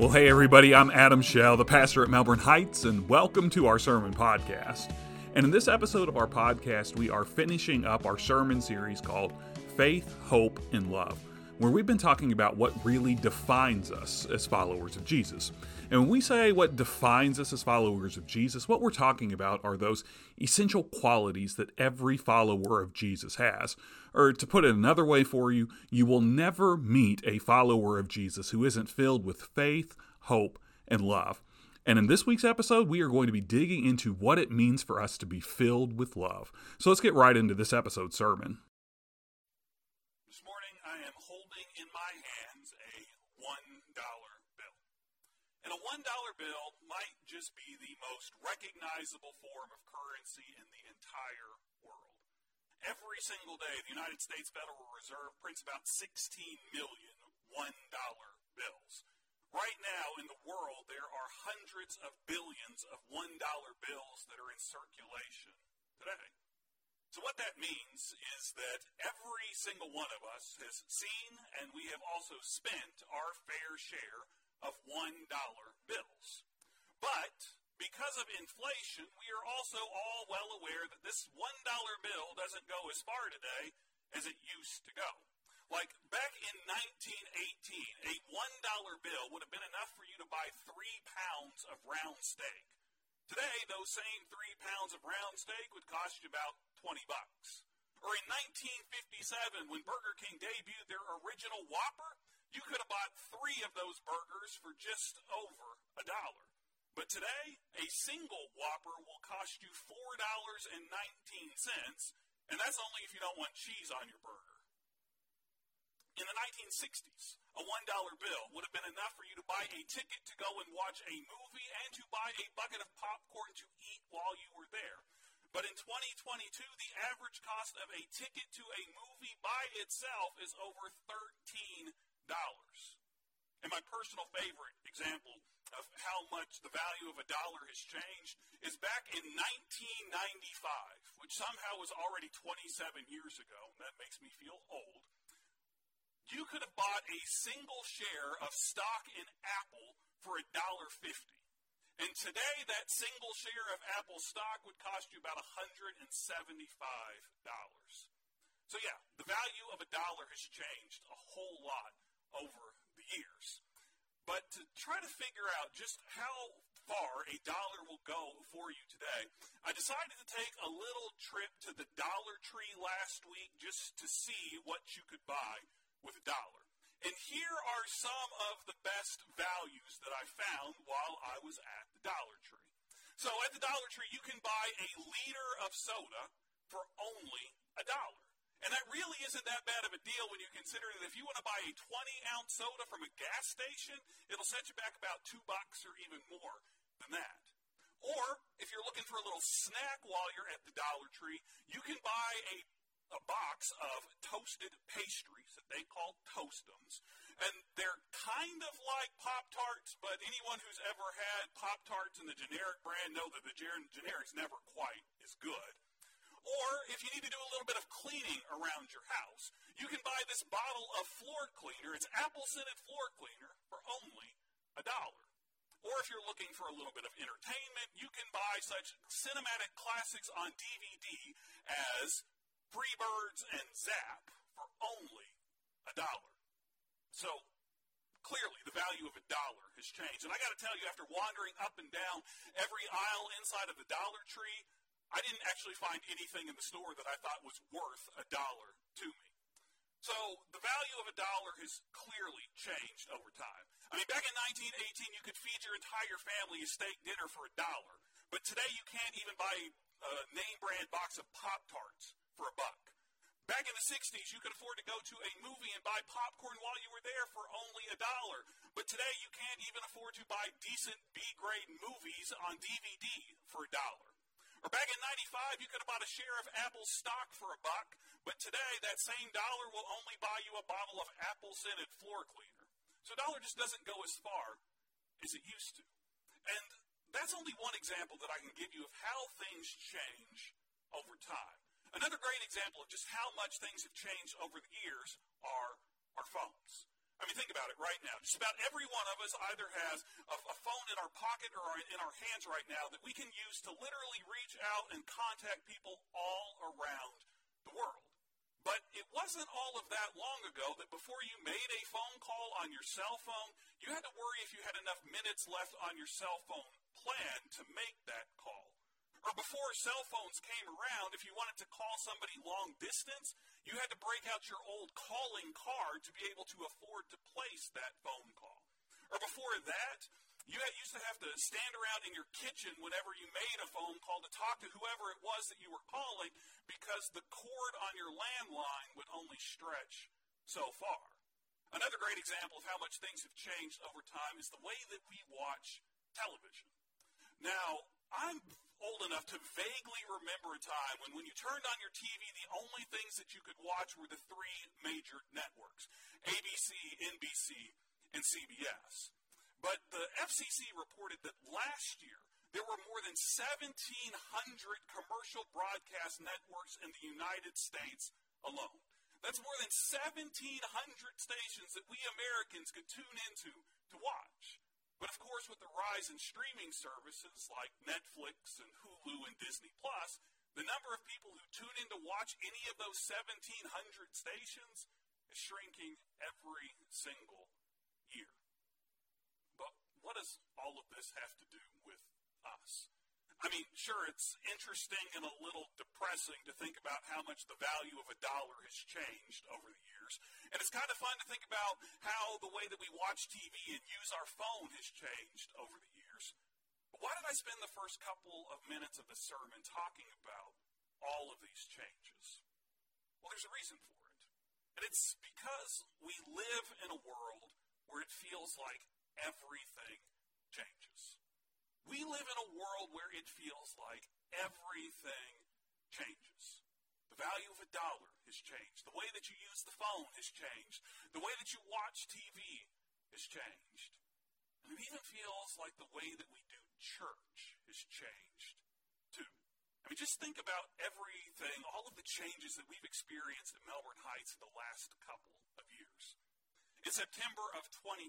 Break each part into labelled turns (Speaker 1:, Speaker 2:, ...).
Speaker 1: Well, hey, everybody, I'm Adam Shell, the pastor at Melbourne Heights, and welcome to our sermon podcast. And in this episode of our podcast, we are finishing up our sermon series called Faith, Hope, and Love, where we've been talking about what really defines us as followers of Jesus. And when we say what defines us as followers of Jesus, what we're talking about are those essential qualities that every follower of Jesus has. Or to put it another way for you, you will never meet a follower of Jesus who isn't filled with faith, hope, and love. And in this week's episode, we are going to be digging into what it means for us to be filled with love. So let's get right into this episode sermon.
Speaker 2: This morning, I am holding in my hands a $1 bill. And a $1 bill might just be the most recognizable form of currency in the entire world. Every single day, the United States Federal Reserve prints about 16 million $1 bills. Right now in the world, there are hundreds of billions of $1 bills that are in circulation today. So, what that means is that every single one of us has seen and we have also spent our fair share of $1 bills. But because of inflation, we are also all well aware that this $1 bill doesn't go as far today as it used to go. Like back in 1918, a $1 bill would have been enough for you to buy three pounds of round steak. Today, those same three pounds of round steak would cost you about 20 bucks. Or in 1957, when Burger King debuted their original Whopper, you could have bought three of those burgers for just over a dollar. But today, a single Whopper will cost you $4.19, and that's only if you don't want cheese on your burger. In the 1960s, a $1 bill would have been enough for you to buy a ticket to go and watch a movie and to buy a bucket of popcorn to eat while you were there. But in 2022, the average cost of a ticket to a movie by itself is over $13. And my personal favorite example of how much the value of a dollar has changed is back in 1995, which somehow was already 27 years ago. And that makes me feel old you could have bought a single share of stock in Apple for a dollar fifty. And today, that single share of Apple stock would cost you about $175. So, yeah, the value of a dollar has changed a whole lot over the years. But to try to figure out just how far a dollar will go for you today, I decided to take a little trip to the Dollar Tree last week just to see what you could buy with a dollar. And here are some of the best values that I found while I was at the Dollar Tree. So at the Dollar Tree, you can buy a liter of soda for only a dollar. And that really isn't that bad of a deal when you consider that if you want to buy a 20 ounce soda from a gas station, it'll set you back about two bucks or even more than that. Or if you're looking for a little snack while you're at the Dollar Tree, you can buy a a box of toasted pastries that they call Toastems. And they're kind of like Pop Tarts, but anyone who's ever had Pop Tarts in the generic brand know that the generic's never quite as good. Or if you need to do a little bit of cleaning around your house, you can buy this bottle of floor cleaner. It's apple scented floor cleaner for only a dollar. Or if you're looking for a little bit of entertainment, you can buy such cinematic classics on DVD as Free Birds and Zap for only a dollar. So clearly the value of a dollar has changed. And I got to tell you, after wandering up and down every aisle inside of the Dollar Tree, I didn't actually find anything in the store that I thought was worth a dollar to me. So the value of a dollar has clearly changed over time. I mean, back in 1918, you could feed your entire family a steak dinner for a dollar. But today, you can't even buy a name brand box of Pop Tarts for a buck. Back in the 60s, you could afford to go to a movie and buy popcorn while you were there for only a dollar. But today, you can't even afford to buy decent B grade movies on DVD for a dollar. Or back in 95, you could have bought a share of Apple stock for a buck, but today that same dollar will only buy you a bottle of apple scented floor cleaner. So dollar just doesn't go as far as it used to. And that's only one example that I can give you of how things change over time. Another great example of just how much things have changed over the years are our phones. I mean, think about it right now. Just about every one of us either has a, a phone in our pocket or in our hands right now that we can use to literally reach out and contact people all around the world. But it wasn't all of that long ago that before you made a phone call on your cell phone, you had to worry if you had enough minutes left on your cell phone plan to make that call. Or before cell phones came around, if you wanted to call somebody long distance, you had to break out your old calling card to be able to afford to place that phone call. Or before that, you used to have to stand around in your kitchen whenever you made a phone call to talk to whoever it was that you were calling because the cord on your landline would only stretch so far. Another great example of how much things have changed over time is the way that we watch television. Now, I'm old enough to vaguely remember a time when when you turned on your TV, the only things that you could watch were the three major networks ABC, NBC, and CBS. But the FCC reported that last year there were more than 1,700 commercial broadcast networks in the United States alone. That's more than 1,700 stations that we Americans could tune into to watch. But of course, with the rise in streaming services like Netflix and Hulu and Disney Plus, the number of people who tune in to watch any of those 1,700 stations is shrinking every single year But what does all of this have to do with us? I mean, sure, it's interesting and a little depressing to think about how much the value of a dollar has changed over the years. And it's kind of fun to think about how the way that we watch TV and use our phone has changed over the years. But why did I spend the first couple of minutes of the sermon talking about all of these changes? Well, there's a reason for it. And it's because we live in a world where it feels like everything changes. We live in a world where it feels like everything changes. Value of a dollar has changed. The way that you use the phone has changed. The way that you watch TV has changed. And it even feels like the way that we do church has changed too. I mean, just think about everything, all of the changes that we've experienced at Melbourne Heights in the last couple of years. In September of 2020,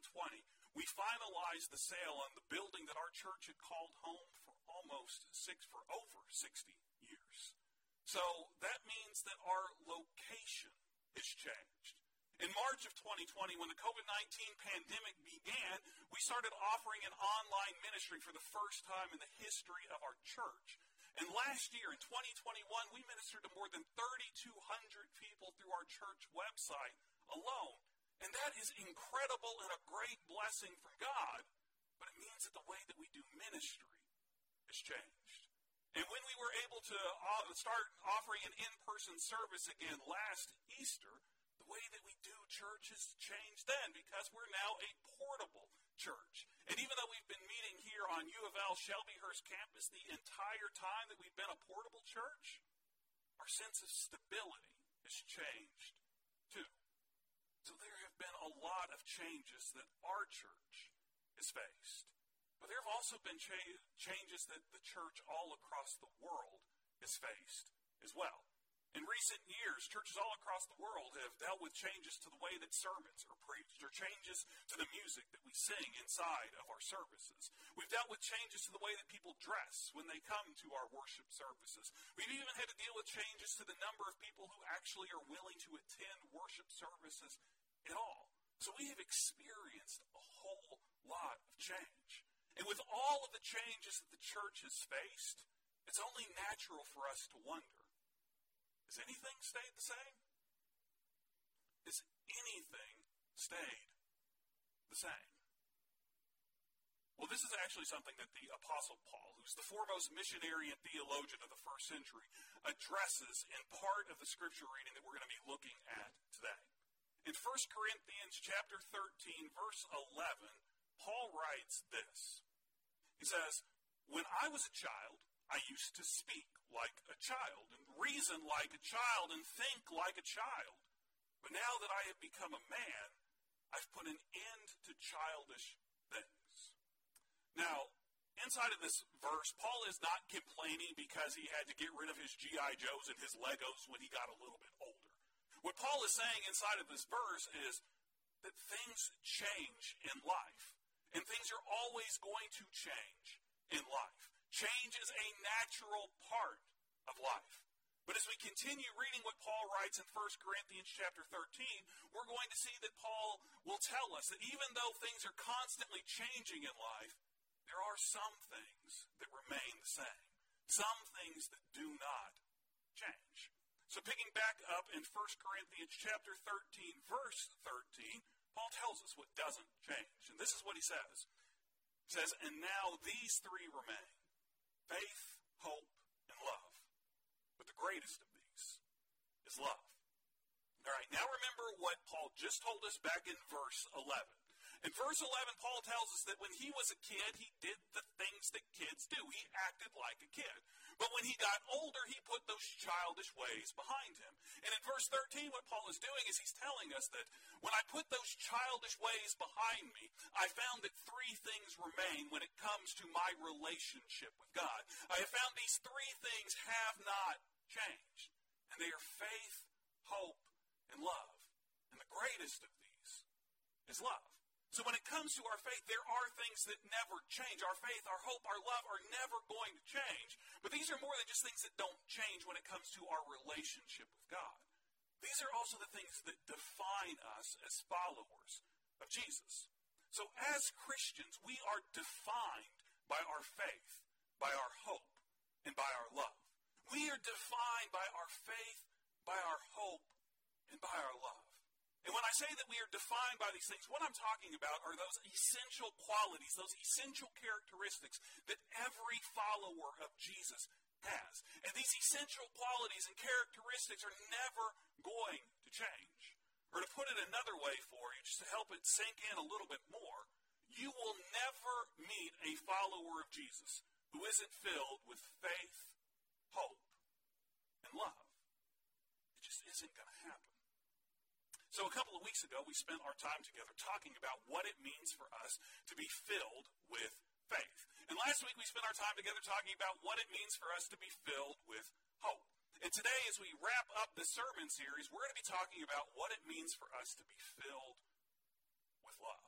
Speaker 2: we finalized the sale on the building that our church had called home for almost six, for over 60 years. So that means that our location has changed. In March of 2020, when the COVID 19 pandemic began, we started offering an online ministry for the first time in the history of our church. And last year, in 2021, we ministered to more than 3,200 people through our church website alone. And that is incredible and a great blessing from God, but it means that the way that we do ministry has changed. And when we were able to uh, start offering an in person service again last Easter, the way that we do church has changed then because we're now a portable church. And even though we've been meeting here on U of L Shelbyhurst campus the entire time that we've been a portable church, our sense of stability has changed too. So there have been a lot of changes that our church has faced. But there have also been cha- changes that the church all across the world has faced as well. In recent years, churches all across the world have dealt with changes to the way that sermons are preached, or changes to the music that we sing inside of our services. We've dealt with changes to the way that people dress when they come to our worship services. We've even had to deal with changes to the number of people who actually are willing to attend worship services at all. So we have experienced a whole lot of change. And with all of the changes that the church has faced, it's only natural for us to wonder has anything stayed the same? Has anything stayed the same? Well, this is actually something that the Apostle Paul, who's the foremost missionary and theologian of the first century, addresses in part of the scripture reading that we're going to be looking at today. In 1 Corinthians chapter 13, verse 11, Paul writes this. He says, When I was a child, I used to speak like a child, and reason like a child, and think like a child. But now that I have become a man, I've put an end to childish things. Now, inside of this verse, Paul is not complaining because he had to get rid of his G.I. Joes and his Legos when he got a little bit older. What Paul is saying inside of this verse is, that things change in life. And things are always going to change in life. Change is a natural part of life. But as we continue reading what Paul writes in 1 Corinthians chapter 13, we're going to see that Paul will tell us that even though things are constantly changing in life, there are some things that remain the same. Some things that do not change. So picking back up in 1 Corinthians chapter 13, verse 13, Paul tells us what doesn't change. And this is what he says. He says, And now these three remain faith, hope, and love. But the greatest of these is love. All right, now remember what Paul just told us back in verse 11. In verse 11, Paul tells us that when he was a kid, he did the things that kids do. He acted like a kid. But when he got older, he put those childish ways behind him. And in verse 13, what Paul is doing is he's telling us that when I put those childish ways behind me, I found that three things remain when it comes to my relationship with God. I have found these three things have not changed. And they are faith, hope, and love. And the greatest of these is love. So when it comes to our faith, there are things that never change. Our faith, our hope, our love are never going to change. But these are more than just things that don't change when it comes to our relationship with God. These are also the things that define us as followers of Jesus. So as Christians, we are defined by our faith, by our hope, and by our love. We are defined by our faith, by our hope, and by our love. And when I say that we are defined by these things, what I'm talking about are those essential qualities, those essential characteristics that every follower of Jesus has. And these essential qualities and characteristics are never going to change. Or to put it another way for you, just to help it sink in a little bit more, you will never meet a follower of Jesus who isn't filled with faith, hope, and love. It just isn't going to happen. So a couple of weeks ago, we spent our time together talking about what it means for us to be filled with faith. And last week, we spent our time together talking about what it means for us to be filled with hope. And today, as we wrap up the sermon series, we're going to be talking about what it means for us to be filled with love.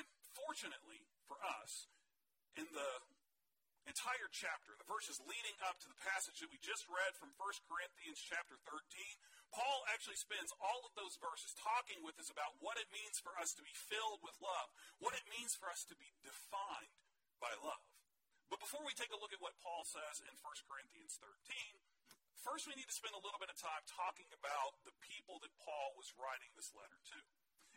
Speaker 2: And fortunately for us, in the entire chapter, the verses leading up to the passage that we just read from 1 Corinthians chapter 13, Paul actually spends all of those verses talking with us about what it means for us to be filled with love, what it means for us to be defined by love. But before we take a look at what Paul says in 1 Corinthians 13, first we need to spend a little bit of time talking about the people that Paul was writing this letter to.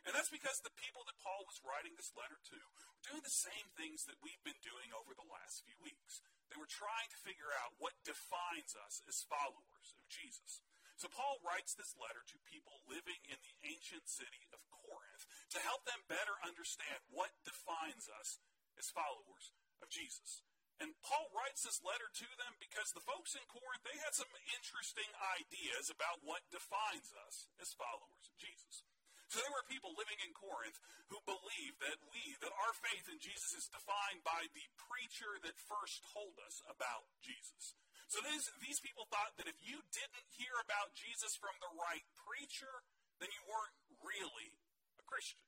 Speaker 2: And that's because the people that Paul was writing this letter to were doing the same things that we've been doing over the last few weeks. They were trying to figure out what defines us as followers of Jesus. So Paul writes this letter to people living in the ancient city of Corinth to help them better understand what defines us as followers of Jesus. And Paul writes this letter to them because the folks in Corinth, they had some interesting ideas about what defines us as followers of Jesus. So there were people living in Corinth who believed that we, that our faith in Jesus is defined by the preacher that first told us about Jesus. So these, these people thought that if you didn't hear about Jesus from the right preacher, then you weren't really a Christian.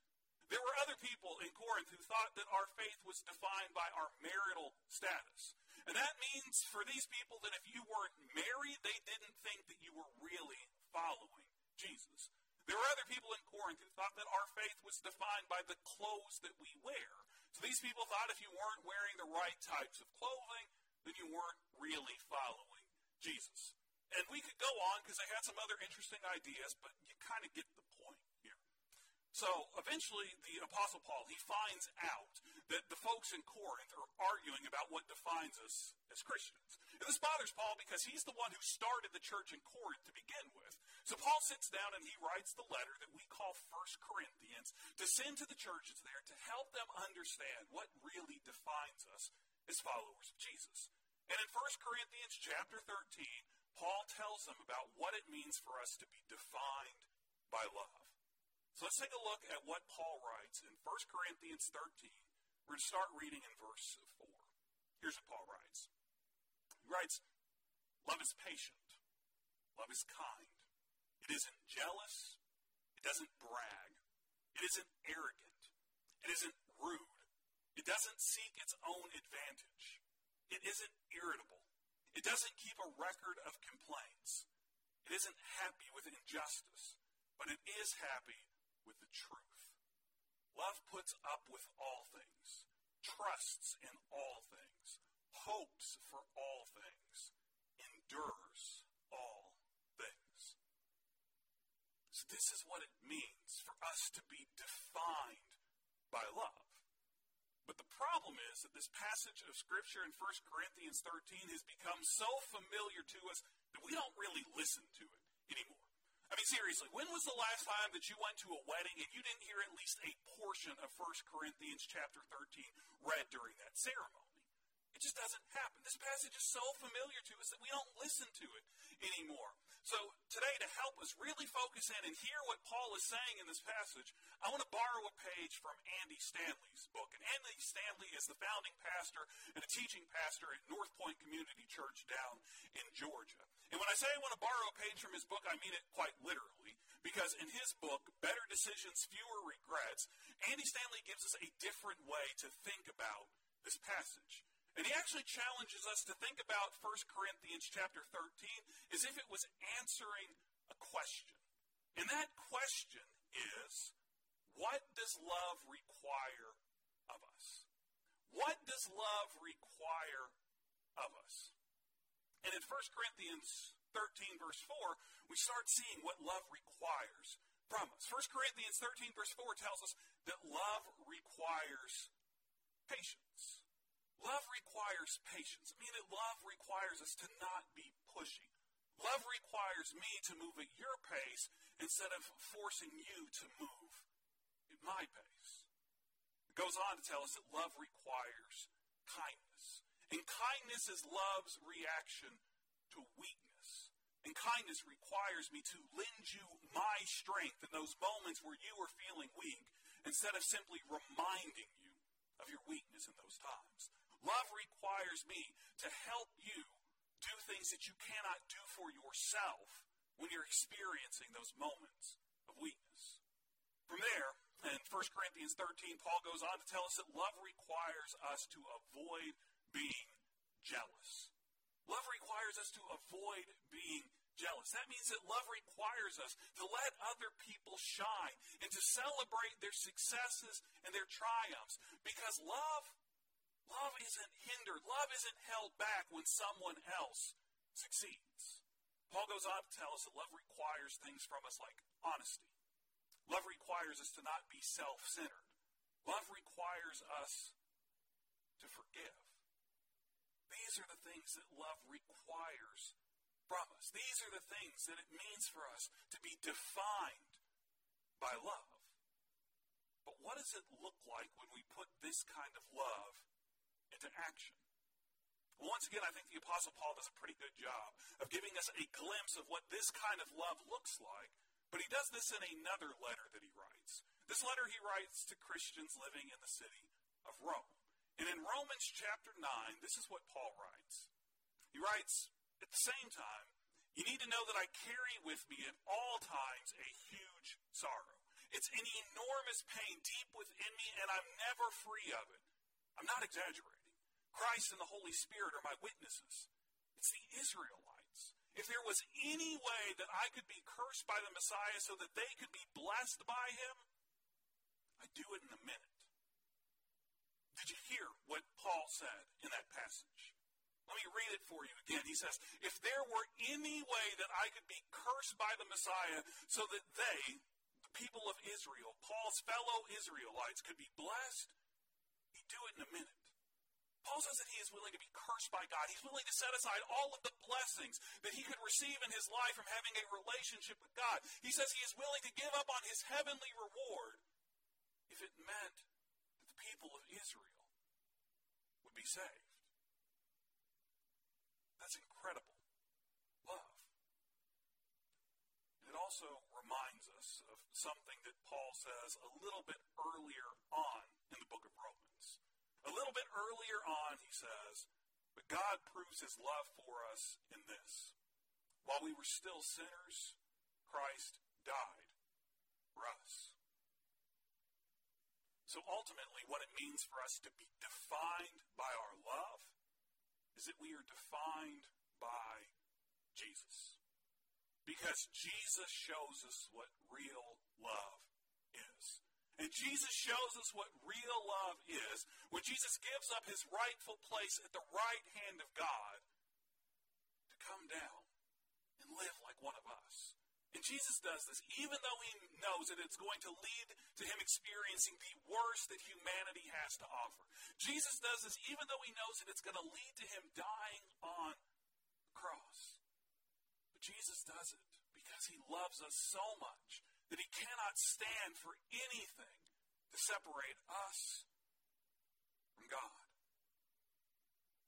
Speaker 2: There were other people in Corinth who thought that our faith was defined by our marital status. And that means for these people that if you weren't married, they didn't think that you were really following Jesus. There were other people in Corinth who thought that our faith was defined by the clothes that we wear. So these people thought if you weren't wearing the right types of clothing, then you weren't really following Jesus. And we could go on because they had some other interesting ideas, but you kind of get the point here. So eventually, the Apostle Paul, he finds out that the folks in Corinth are arguing about what defines us as Christians. And this bothers Paul because he's the one who started the church in Corinth to begin with. So Paul sits down and he writes the letter that we call First Corinthians to send to the churches there to help them understand what really defines us as followers of Jesus. And in 1 Corinthians chapter 13, Paul tells them about what it means for us to be defined by love. So let's take a look at what Paul writes in 1 Corinthians 13. We're going to start reading in verse 4. Here's what Paul writes. He writes, Love is patient. Love is kind. It isn't jealous. It doesn't brag. It isn't arrogant. It isn't rude. It doesn't seek its own advantage. It isn't irritable. It doesn't keep a record of complaints. It isn't happy with injustice, but it is happy with the truth. Love puts up with all things, trusts in all things, hopes for all things, endures all things. So, this is what it means for us to be defined by love. But the problem is that this passage of Scripture in 1 Corinthians 13 has become so familiar to us that we don't really listen to it anymore. I mean, seriously, when was the last time that you went to a wedding and you didn't hear at least a portion of 1 Corinthians chapter 13 read during that ceremony? It just doesn't happen. This passage is so familiar to us that we don't listen to it anymore. So today, to help us really focus in and hear what Paul is saying in this passage, I want to borrow a page from Andy Stanley's book. And Andy Stanley is the founding pastor and a teaching pastor at North Point Community Church down in Georgia. And when I say I want to borrow a page from his book, I mean it quite literally. Because in his book, Better Decisions, Fewer Regrets, Andy Stanley gives us a different way to think about this passage. And he actually challenges us to think about 1 Corinthians chapter 13 as if it was answering a question. And that question is what does love require of us? What does love require of us? And in 1 Corinthians 13, verse 4, we start seeing what love requires from us. 1 Corinthians 13, verse 4 tells us that love requires patience. Love requires patience. I mean, that love requires us to not be pushy. Love requires me to move at your pace instead of forcing you to move at my pace. It goes on to tell us that love requires kindness. And kindness is love's reaction to weakness. And kindness requires me to lend you my strength in those moments where you are feeling weak instead of simply reminding you of your weakness in those times. Love requires me to help you do things that you cannot do for yourself when you're experiencing those moments of weakness. From there, in 1 Corinthians 13, Paul goes on to tell us that love requires us to avoid being jealous. Love requires us to avoid being jealous. That means that love requires us to let other people shine and to celebrate their successes and their triumphs because love Love isn't hindered. Love isn't held back when someone else succeeds. Paul goes on to tell us that love requires things from us like honesty. Love requires us to not be self centered. Love requires us to forgive. These are the things that love requires from us. These are the things that it means for us to be defined by love. But what does it look like when we put this kind of love into action. Once again, I think the Apostle Paul does a pretty good job of giving us a glimpse of what this kind of love looks like, but he does this in another letter that he writes. This letter he writes to Christians living in the city of Rome. And in Romans chapter 9, this is what Paul writes. He writes, At the same time, you need to know that I carry with me at all times a huge sorrow. It's an enormous pain deep within me, and I'm never free of it. I'm not exaggerating. Christ and the Holy Spirit are my witnesses. It's the Israelites. If there was any way that I could be cursed by the Messiah so that they could be blessed by him, I'd do it in a minute. Did you hear what Paul said in that passage? Let me read it for you again. He says, If there were any way that I could be cursed by the Messiah so that they, the people of Israel, Paul's fellow Israelites, could be blessed, he'd do it in a minute. Paul says that he is willing to be cursed by God. He's willing to set aside all of the blessings that he could receive in his life from having a relationship with God. He says he is willing to give up on his heavenly reward if it meant that the people of Israel would be saved. That's incredible love. It also reminds us of something that Paul says a little bit earlier on in the book of Romans. A little bit earlier on, he says, But God proves his love for us in this. While we were still sinners, Christ died for us. So ultimately, what it means for us to be defined by our love is that we are defined by Jesus. Because Jesus shows us what real love is. And Jesus shows us what real love is when Jesus gives up his rightful place at the right hand of God to come down and live like one of us. And Jesus does this even though he knows that it's going to lead to him experiencing the worst that humanity has to offer. Jesus does this even though he knows that it's going to lead to him dying on the cross. But Jesus does it because he loves us so much that he cannot stand for anything to separate us from God.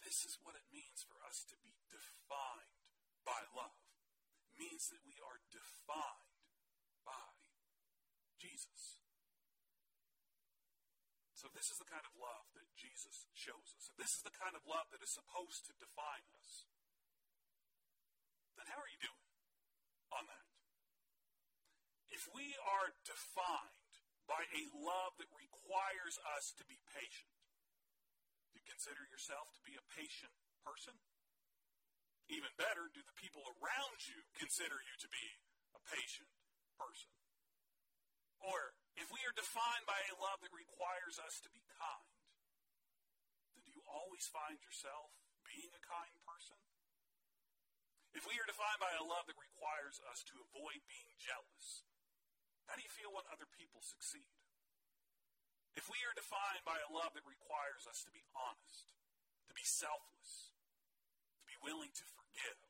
Speaker 2: This is what it means for us to be defined by love means that we are defined by Jesus. So, this is the kind of love that Jesus shows us. If this is the kind of love that is supposed to define us, then how are you doing on that? If we are defined by a love that requires us to be patient, do you consider yourself to be a patient person? Even better, do the people around you consider you to be a patient person? Or if we are defined by a love that requires us to be kind, then do you always find yourself being a kind person? If we are defined by a love that requires us to avoid being jealous, how do you feel when other people succeed? If we are defined by a love that requires us to be honest, to be selfless, to be willing to forgive,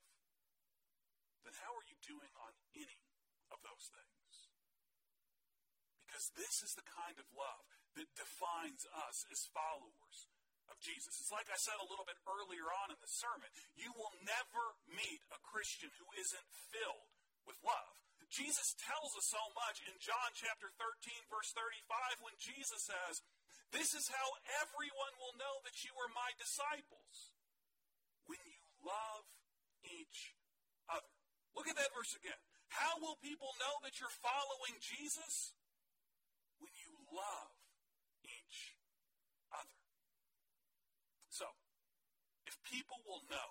Speaker 2: then how are you doing on any of those things? Because this is the kind of love that defines us as followers of Jesus. It's like I said a little bit earlier on in the sermon. You will never meet a Christian who isn't filled with love. Jesus tells us so much in John chapter 13, verse 35, when Jesus says, This is how everyone will know that you are my disciples. When you love each other. Look at that verse again. How will people know that you're following Jesus? When you love each other. So, if people will know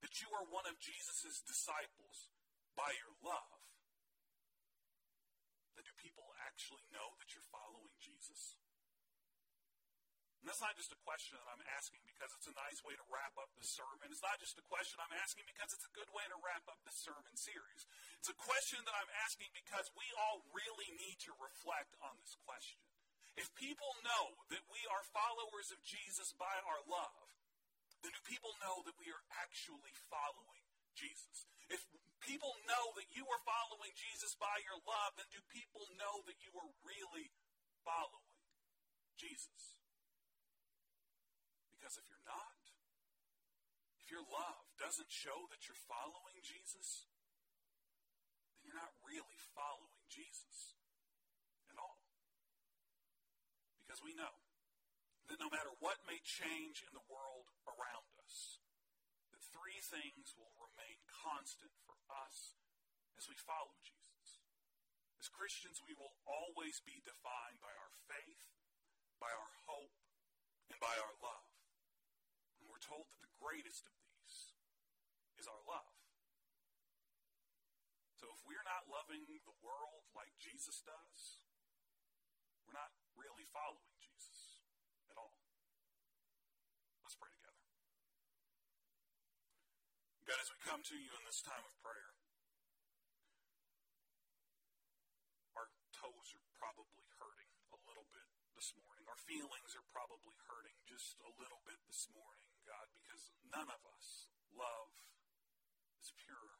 Speaker 2: that you are one of Jesus' disciples by your love, then do people actually know that you're following Jesus? And that's not just a question that I'm asking because it's a nice way to wrap up the sermon. It's not just a question I'm asking because it's a good way to wrap up the sermon series. It's a question that I'm asking because we all really need to reflect on this question. If people know that we are followers of Jesus by our love, then do people know that we are actually following Jesus? If people know that you are following Jesus by your love, then do people know that you are really following Jesus? Because if you're not, if your love doesn't show that you're following Jesus, then you're not really following Jesus at all. Because we know that no matter what may change in the world three things will remain constant for us as we follow Jesus. As Christians, we will always be defined by our faith, by our hope, and by our love And we're told that the greatest of these is our love. So if we're not loving the world like Jesus does, we're not really following Jesus at all. Let's pray together. God, as we come to you in this time of prayer, our toes are probably hurting a little bit this morning. Our feelings are probably hurting just a little bit this morning. God, because none of us love as pure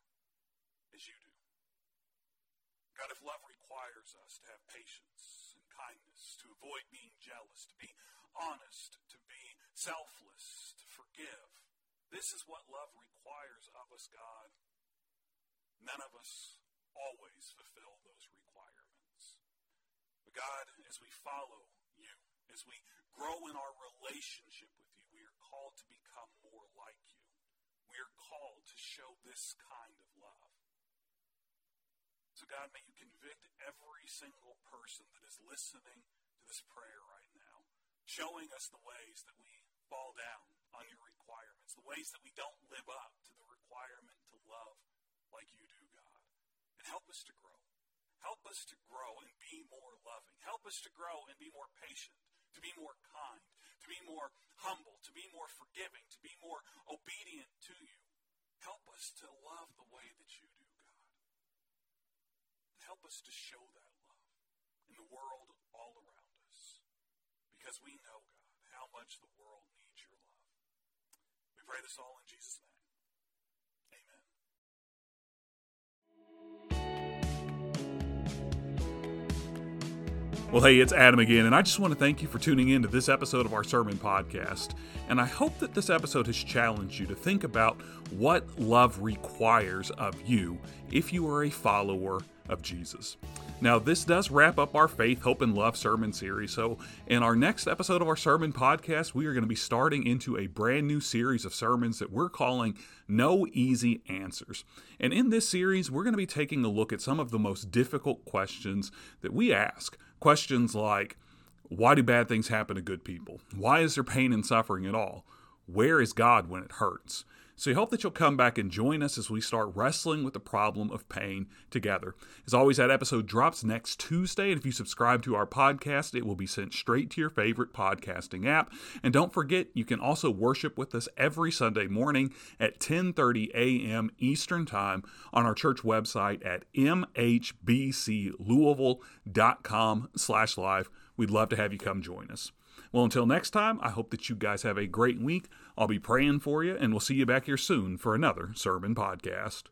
Speaker 2: as you do. God, if love requires us to have patience and kindness, to avoid being jealous, to be honest, to be selfless, to forgive, this is what love requires of us, God. None of us always fulfill those requirements. But God, as we follow you, as we grow in our relationship with you, we are called to become more like you. We are called to show this kind of love. So, God, may you convict every single person that is listening to this prayer right now, showing us the ways that we fall down on your requirements, the ways that we don't live up to the requirement to love like you do, God. And help us to grow. Help us to grow and be more loving. Help us to grow and be more patient, to be more kind, to be more humble, to be more forgiving, to be more obedient to you. Help us to love the way that you do, God. And help us to show that love in the world all around us. Because we know, God, how much the world. Pray this all in Jesus' name.
Speaker 1: Well, hey, it's Adam again, and I just want to thank you for tuning in to this episode of our sermon podcast. And I hope that this episode has challenged you to think about what love requires of you if you are a follower of Jesus. Now, this does wrap up our Faith, Hope, and Love sermon series. So, in our next episode of our sermon podcast, we are going to be starting into a brand new series of sermons that we're calling No Easy Answers. And in this series, we're going to be taking a look at some of the most difficult questions that we ask Questions like why do bad things happen to good people? Why is there pain and suffering at all? Where is God when it hurts? So we hope that you'll come back and join us as we start wrestling with the problem of pain together. As always, that episode drops next Tuesday, and if you subscribe to our podcast, it will be sent straight to your favorite podcasting app. And don't forget, you can also worship with us every Sunday morning at 10:30 a.m. Eastern Time on our church website at mhbclouisville.com/live. We'd love to have you come join us. Well, until next time, I hope that you guys have a great week. I'll be praying for you, and we'll see you back here soon for another Sermon Podcast.